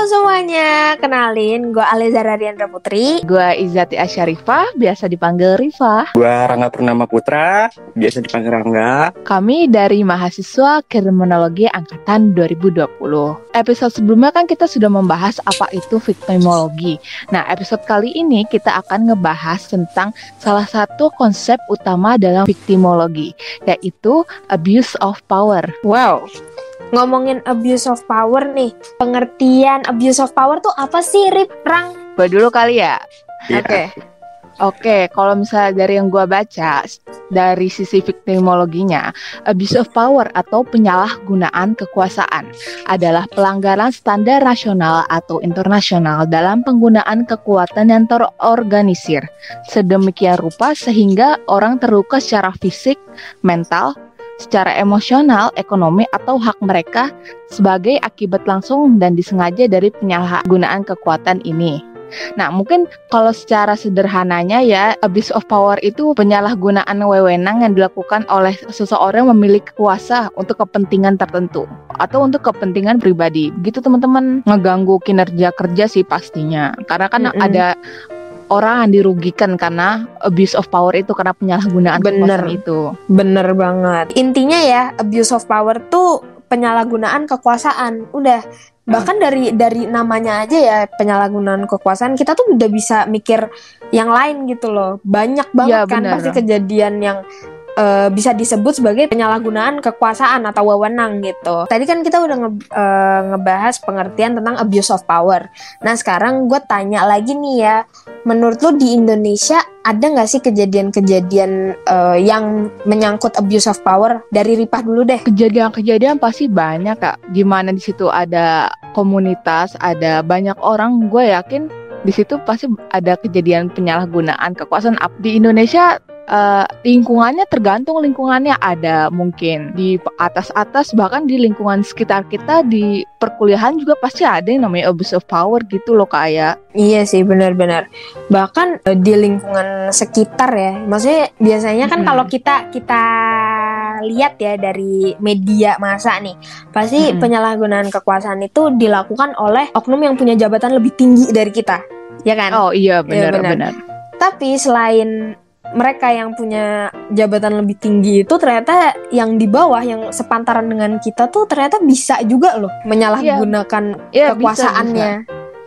Halo semuanya, kenalin gue Aliza Radiandra Putri Gua Izati Asyarifah, biasa dipanggil Rifa. Gua Rangga Purnama Putra, biasa dipanggil Rangga. Kami dari mahasiswa Kriminologi Angkatan 2020. Episode sebelumnya kan kita sudah membahas apa itu victimologi. Nah, episode kali ini kita akan ngebahas tentang salah satu konsep utama dalam victimologi, yaitu abuse of power. Wow, ngomongin abuse of power nih Pengertian abuse of power tuh apa sih Rip Rang? Gua dulu kali ya. Iya. Oke, Oke, kalau misalnya dari yang gua baca dari sisi victimologinya, abuse of power atau penyalahgunaan kekuasaan adalah pelanggaran standar nasional atau internasional dalam penggunaan kekuatan yang terorganisir sedemikian rupa sehingga orang terluka secara fisik, mental, secara emosional, ekonomi atau hak mereka sebagai akibat langsung dan disengaja dari penyalahgunaan kekuatan ini. Nah, mungkin kalau secara sederhananya ya, abuse of power itu penyalahgunaan wewenang yang dilakukan oleh seseorang yang memiliki kuasa untuk kepentingan tertentu atau untuk kepentingan pribadi. Gitu teman-teman, ngeganggu kinerja kerja sih pastinya. Karena kan Mm-mm. ada orang yang dirugikan karena abuse of power itu karena penyalahgunaan Bener. kekuasaan itu. bener banget Intinya ya, abuse of power tuh penyalahgunaan kekuasaan Udah, bahkan dari dari namanya aja ya penyalahgunaan kekuasaan kita tuh udah bisa mikir yang lain gitu loh banyak banget Iya, kan bener. pasti kejadian yang eh, bisa disebut sebagai penyalahgunaan kekuasaan atau wewenang gitu tadi kan kita udah nge- eh, ngebahas pengertian tentang abuse of power nah sekarang gue tanya lagi nih ya menurut lo di Indonesia ada nggak sih kejadian-kejadian eh, yang menyangkut abuse of power dari Ripah dulu deh Kejadian-kejadian pasti banyak kak. Gimana di situ ada komunitas, ada banyak orang. Gue yakin di situ pasti ada kejadian penyalahgunaan kekuasaan. Di Indonesia eh, lingkungannya tergantung lingkungannya ada mungkin di atas-atas bahkan di lingkungan sekitar kita di perkuliahan juga pasti ada yang namanya abuse of power gitu loh kayak Iya sih benar-benar. Bahkan eh, di lingkungan sekitar ya. Maksudnya biasanya kan Mm-mm. kalau kita kita lihat ya dari media masa nih, pasti Mm-mm. penyalahgunaan kekuasaan itu dilakukan oleh oknum yang punya jabatan lebih tinggi dari kita. Ya kan? oh iya benar benar. benar. Tapi selain mereka yang punya jabatan lebih tinggi itu ternyata yang di bawah yang sepantaran dengan kita tuh ternyata bisa juga loh menyalahgunakan Iya bisa, kekuasaannya.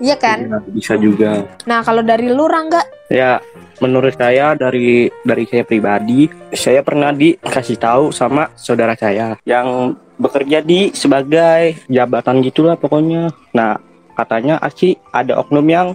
Iya kan? Iya, Bisa juga. Nah, kalau dari lu Rangga Ya, menurut saya dari dari saya pribadi, saya pernah dikasih tahu sama saudara saya yang bekerja di sebagai jabatan gitulah pokoknya. Nah, katanya Aci ada oknum yang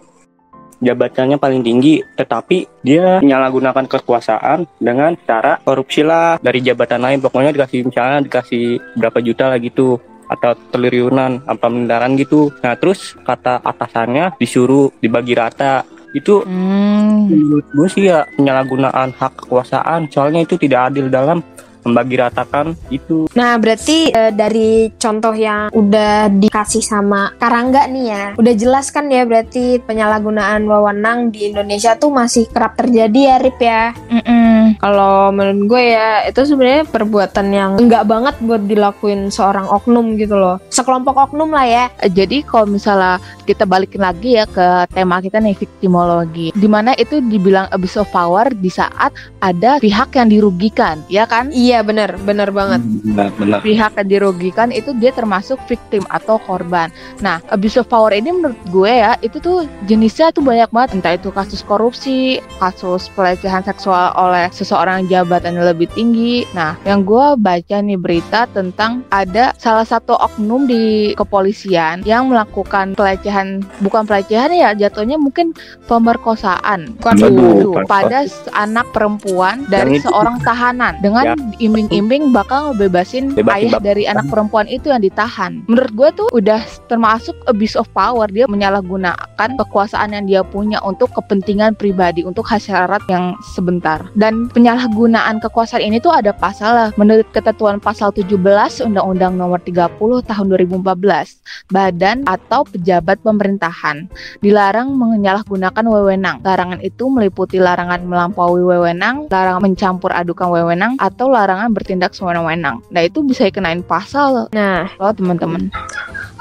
jabatannya paling tinggi, tetapi dia menyalahgunakan kekuasaan dengan cara korupsi lah dari jabatan lain. Pokoknya dikasih misalnya dikasih berapa juta lah gitu atau triliunan apa miliaran gitu. Nah, terus kata atasannya disuruh dibagi rata. Itu Hmm. menurut gue sih ya penyalahgunaan hak kekuasaan soalnya itu tidak adil dalam membagi ratakan itu Nah, berarti eh, dari contoh yang udah dikasih sama Karangga nih ya, udah jelas kan ya berarti penyalahgunaan wewenang di Indonesia tuh masih kerap terjadi ya, Rip ya. Mm-mm. Kalau menurut gue ya, itu sebenarnya perbuatan yang enggak banget buat dilakuin seorang oknum gitu loh. Sekelompok oknum lah ya. Eh, Jadi kalau misalnya kita balikin lagi ya ke tema kita nih victimologi, di mana itu dibilang abuse of power di saat ada pihak yang dirugikan, ya kan? Iya, bener, bener banget. benar benar. Pihak yang dirugikan itu dia termasuk victim atau korban. Nah, abuse of power ini menurut gue ya itu tuh jenisnya tuh banyak banget, entah itu kasus korupsi, kasus pelecehan seksual oleh seseorang jabatan yang lebih tinggi. Nah, yang gue baca nih berita tentang ada salah satu oknum di kepolisian yang melakukan pelecehan, bukan pelecehan ya, jatuhnya mungkin pemerkosaan. Waduh, pas- pada anak perempuan dari seorang tahanan dengan iming-iming bakal ngebebasin Bebasin ayah bap- dari anak perempuan itu yang ditahan. Menurut gue tuh udah termasuk abuse of power. Dia menyalahgunakan kekuasaan yang dia punya untuk kepentingan pribadi, untuk hasyarat yang sebentar. Dan penyalahgunaan kekuasaan ini tuh ada pasal lah. Menurut ketentuan pasal 17 Undang-Undang Nomor 30 Tahun 2014, badan atau pejabat pemerintahan dilarang menyalahgunakan wewenang. Larangan itu meliputi larangan melampaui wewenang, larangan mencampur adukan wewenang, atau larangan bertindak sewenang-wenang. Nah itu bisa dikenain pasal Nah, loh teman-teman.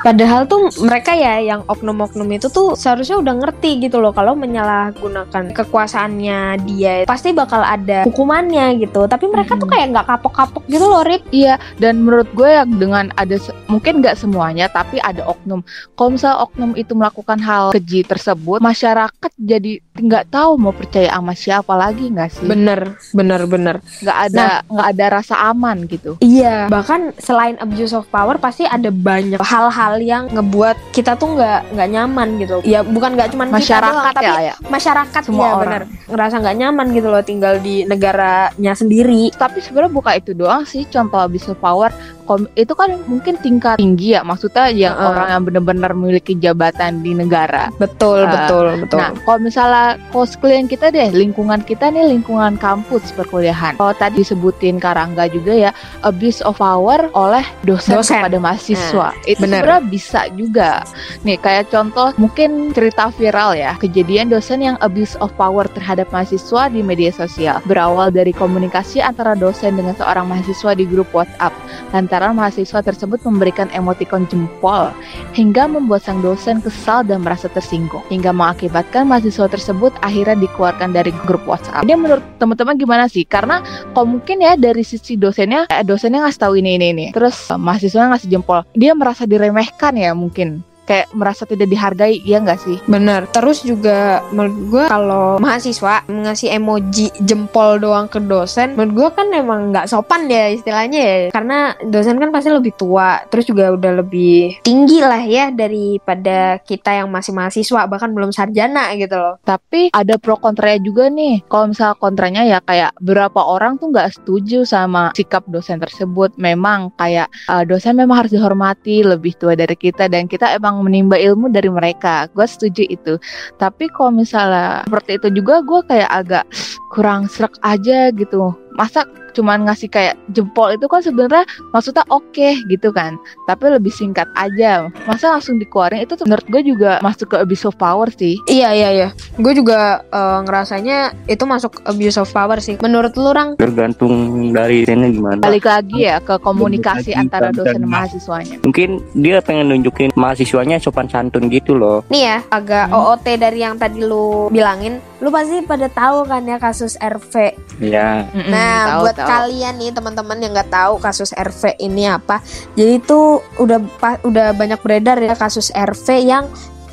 Padahal tuh mereka ya yang oknum-oknum itu tuh seharusnya udah ngerti gitu loh kalau menyalahgunakan kekuasaannya dia pasti bakal ada hukumannya gitu. Tapi mereka tuh Mm-mm. kayak nggak kapok-kapok gitu loh, Rip. Iya, dan menurut gue ya dengan ada mungkin nggak semuanya, tapi ada oknum. Kalau misalnya oknum itu melakukan hal keji tersebut, masyarakat jadi nggak tahu mau percaya sama siapa lagi nggak sih? Bener, bener, bener. Nggak ada nggak ada rasa aman gitu. Iya, bahkan selain abuse of power pasti ada banyak hal-hal yang ngebuat kita tuh nggak nggak nyaman gitu. Ya bukan nggak cuman kita Masyarakat doang, tapi ya, ya. masyarakat Semua ya orang. bener ngerasa nggak nyaman gitu loh tinggal di negaranya sendiri. Tapi sebenarnya bukan itu doang sih contoh abuse of power. Kom- itu kan mungkin tingkat tinggi ya, maksudnya yang Heeh. orang yang benar-benar memiliki jabatan di negara. Betul, Ah, betul, betul. Nah, kalau misalnya kos klien kita deh, lingkungan kita nih lingkungan kampus perkuliahan. Kalau tadi disebutin Karangga juga ya, abuse of power oleh dosen, Dosen. kepada mahasiswa. Itu bener. sebenarnya bisa juga. Nih, kayak contoh mungkin cerita viral ya, kejadian dosen yang abuse of power terhadap mahasiswa di media sosial. Berawal dari komunikasi antara dosen dengan seorang mahasiswa di grup WhatsApp. Lantaran mahasiswa tersebut memberikan emotikon jempol hingga membuat sang dosen kesal dan merasa tersinggung hingga mengakibatkan mahasiswa tersebut akhirnya dikeluarkan dari grup WhatsApp. Ini menurut teman-teman gimana sih? Karena kalau mungkin ya dari sisi dosennya, eh, dosennya ngasih tahu ini ini ini, terus eh, mahasiswanya ngasih jempol, dia merasa diremehkan ya mungkin kayak merasa tidak dihargai, iya nggak sih? Bener. Terus juga menurut gue kalau mahasiswa ngasih emoji jempol doang ke dosen, menurut gue kan emang nggak sopan ya istilahnya ya. Karena dosen kan pasti lebih tua, terus juga udah lebih tinggi lah ya daripada kita yang masih mahasiswa bahkan belum sarjana gitu loh. Tapi ada pro kontranya juga nih. Kalau misalnya kontranya ya kayak beberapa orang tuh nggak setuju sama sikap dosen tersebut. Memang kayak eh, dosen memang harus dihormati lebih tua dari kita dan kita emang menimba ilmu dari mereka. Gue setuju itu. Tapi kalau misalnya seperti itu juga gue kayak agak kurang serak aja gitu. Masa cuman ngasih kayak jempol itu kan sebenarnya maksudnya oke gitu kan tapi lebih singkat aja masa langsung dikeluarin itu menurut gue juga masuk ke abuse of power sih Iya iya iya. Gue juga eh, ngerasanya itu masuk abuse of power sih. Menurut lu Rang? tergantung dari sini gimana balik lagi ya ke komunikasi lagi, antara dan- dosen dan dan- mahasiswanya. mungkin dia pengen nunjukin mahasiswanya sopan santun gitu loh Nih ya, agak Hmm. OOT dari yang tadi lu bilangin. Lu pasti pada tahu kan ya kasus RV ya Mm-mm, Nah, tahu, buat tahu. kalian nih teman-teman yang nggak tahu kasus RV ini apa, jadi itu udah pa- udah banyak beredar ya kasus RV yang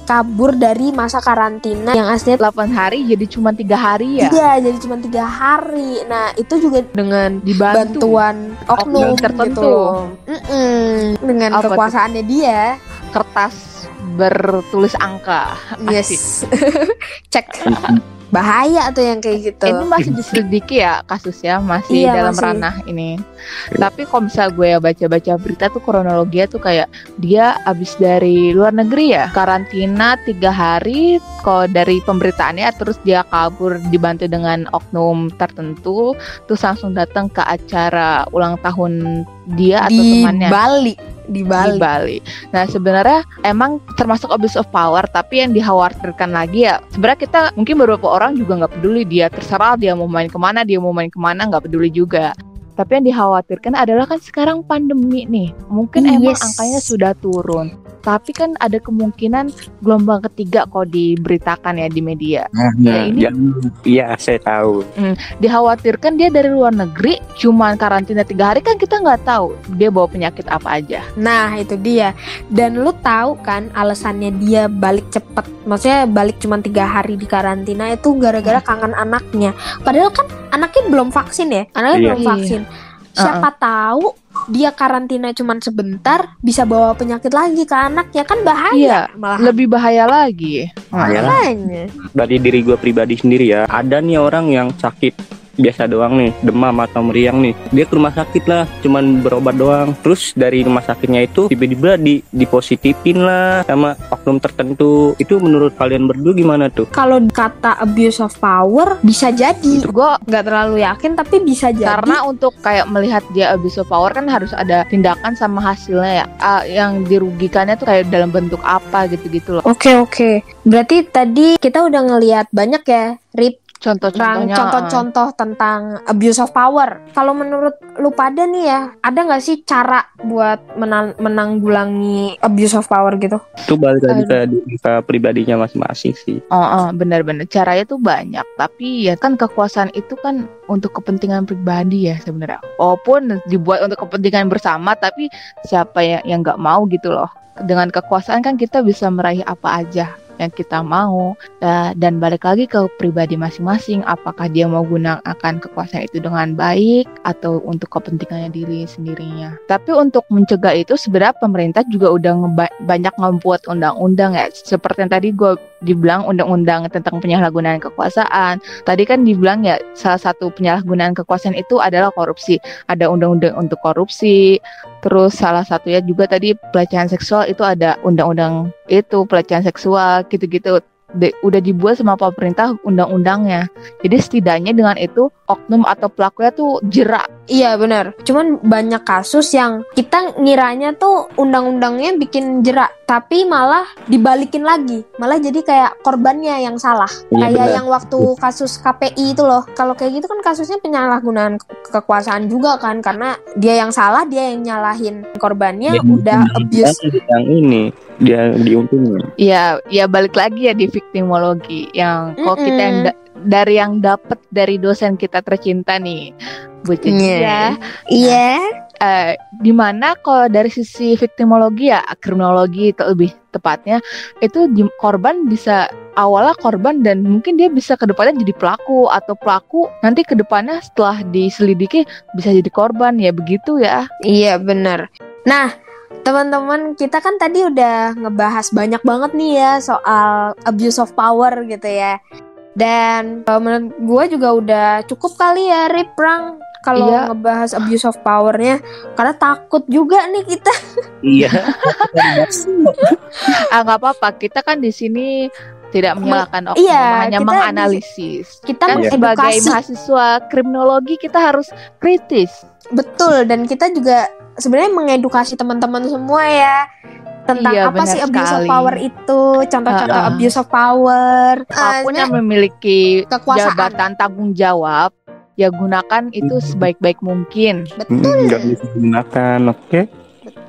kabur dari masa karantina yang aslinya 8 hari jadi cuma tiga hari ya Iya, jadi cuma tiga hari. Nah, itu juga dengan dibantu bantuan oknum Oknum tertentu. gitu loh. Mm-mm. Dengan Apa kekuasaannya dia. kertas bertulis angka. Yes. Cek bahaya tuh yang kayak gitu. Ini masih diselidiki ya kasusnya masih Iya, dalam masih. ranah ini. Tapi kalau misal gue ya baca-baca berita tuh kronologinya tuh kayak dia abis dari luar negeri ya karantina tiga hari. Kalau dari pemberitaannya terus dia kabur dibantu dengan oknum tertentu, terus langsung datang ke acara ulang tahun dia atau di temannya Bali, di Bali. di Bali. Nah sebenarnya emang termasuk abuse of power, tapi yang dikhawatirkan lagi ya sebenarnya kita mungkin beberapa orang juga nggak peduli dia terserah dia mau main ke mana dia mau main ke mana nggak peduli juga. Tapi yang dikhawatirkan adalah kan sekarang pandemi nih, mungkin emang Yes. angkanya sudah turun. Tapi kan ada kemungkinan gelombang ketiga kok diberitakan ya di media. nah, ini- ya, iya saya tahu Dikhawatirkan dia dari luar negeri, cuman karantina tiga hari kan kita nggak tahu dia bawa penyakit apa aja. Nah, itu dia. Dan lu tahu kan alasannya dia balik cepet. Maksudnya balik cuma tiga hari di karantina itu gara-gara kangen anaknya. Padahal kan anaknya belum vaksin ya. Anaknya Iya. belum Iya. vaksin. Siapa tahu dia karantina cuma sebentar bisa bawa penyakit lagi ke anaknya kan bahaya Iya, malah. Lebih bahaya lagi. Ya. Makanya. dari diri gue pribadi sendiri ya ada nih orang yang sakit biasa doang nih demam atau meriang nih dia ke rumah sakit lah cuman berobat doang terus dari rumah sakitnya itu tiba-tiba di dipositifin lah sama oknum tertentu itu menurut kalian berdua gimana tuh Kalau kata abuse of power bisa jadi. Gue Nggak terlalu yakin tapi bisa jadi. karena untuk kayak melihat dia abuse of power kan harus ada tindakan sama hasilnya ya. Ah, yang dirugikannya tuh kayak dalam bentuk apa gitu-gitu loh. Oke oke. Berarti tadi kita udah ngelihat banyak ya, Rip Contoh-contohnya. contoh-contoh tentang abuse of power. Kalau menurut lu pada nih ya, ada nggak sih cara buat menang menanggulangi abuse of power gitu? Itu balik lagi ke, ke pribadinya masing-masing sih. Oh, oh benar-benar caranya tuh banyak. Tapi ya kan kekuasaan itu kan untuk kepentingan pribadi ya sebenarnya. Walaupun dibuat untuk kepentingan bersama, tapi siapa yang yang nggak mau gitu loh. Dengan kekuasaan kan kita bisa meraih apa aja yang kita mau. Dan balik lagi ke pribadi masing-masing apakah dia mau gunakan kekuasaan itu dengan baik atau untuk kepentingannya diri sendirinya. Tapi untuk mencegah itu sebenarnya pemerintah juga udah banyak membuat undang-undang ya. Seperti yang tadi gue dibilang undang-undang tentang penyalahgunaan kekuasaan. Tadi kan dibilang ya salah satu penyalahgunaan kekuasaan itu adalah korupsi. Ada undang-undang untuk korupsi terus salah satunya juga tadi pelecehan seksual itu ada undang-undang itu pelecehan seksual gitu-gitu de, udah dibuat sama pemerintah undang-undangnya. Jadi setidaknya dengan itu oknum atau pelakunya tuh jerak. Iya benar. Cuman banyak kasus yang kita ngiranya tuh undang-undangnya bikin jerak, tapi malah dibalikin lagi. Malah jadi kayak korbannya yang salah. Iya, kayak bener. yang waktu kasus KPI itu loh. Kalau kayak gitu kan kasusnya penyalahgunaan ke kekuasaan juga kan karena dia yang salah, dia yang nyalahin korbannya ya, udah abuse yang ini dia diuntungin. Iya, ya balik lagi ya di victimologi yang kok kita yang dari yang dapat dari dosen kita tercinta nih, Bu Cici yeah. ya. Iya. Yeah. Uh, di mana kalau dari sisi victimologi ya kriminologi itu lebih tepatnya itu di, korban bisa awalnya korban dan mungkin dia bisa ke depannya jadi pelaku atau pelaku nanti ke depannya setelah diselidiki bisa jadi korban ya begitu ya iya benar nah teman-teman kita kan tadi udah ngebahas banyak banget nih ya soal abuse of power gitu ya. Dan uh, menurut gue juga udah cukup kali ya Rip Rang kalau iya. ngebahas abuse of powernya karena takut juga nih kita. Iya. ah nggak apa-apa kita kan di sini tidak menyalahkan oknum, iya, hanya kita, menganalisis. Kita kan sebagai mahasiswa kriminologi kita harus kritis. Betul dan kita juga sebenarnya mengedukasi teman-teman semua ya tentang iya, apa sih abuse sekali. of power itu, contoh-contoh uh, uh. abuse of power. Apa pun uh, yang memiliki kekuasaan. jabatan tanggung jawab, ya gunakan itu hmm. sebaik-baik mungkin. Betul. Enggak bisa digunakan, oke? Okay?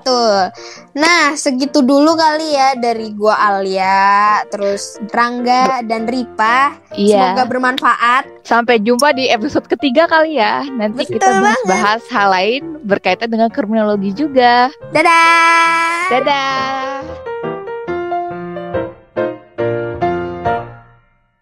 Betul. Nah, segitu dulu kali ya dari gua Alia, terus Rangga dan Ripa. Iya. Semoga bermanfaat. Sampai jumpa di episode ketiga kali ya. Nanti Betul kita bahas-bahas hal lain berkaitan dengan kriminologi juga. Dadah. Dadah.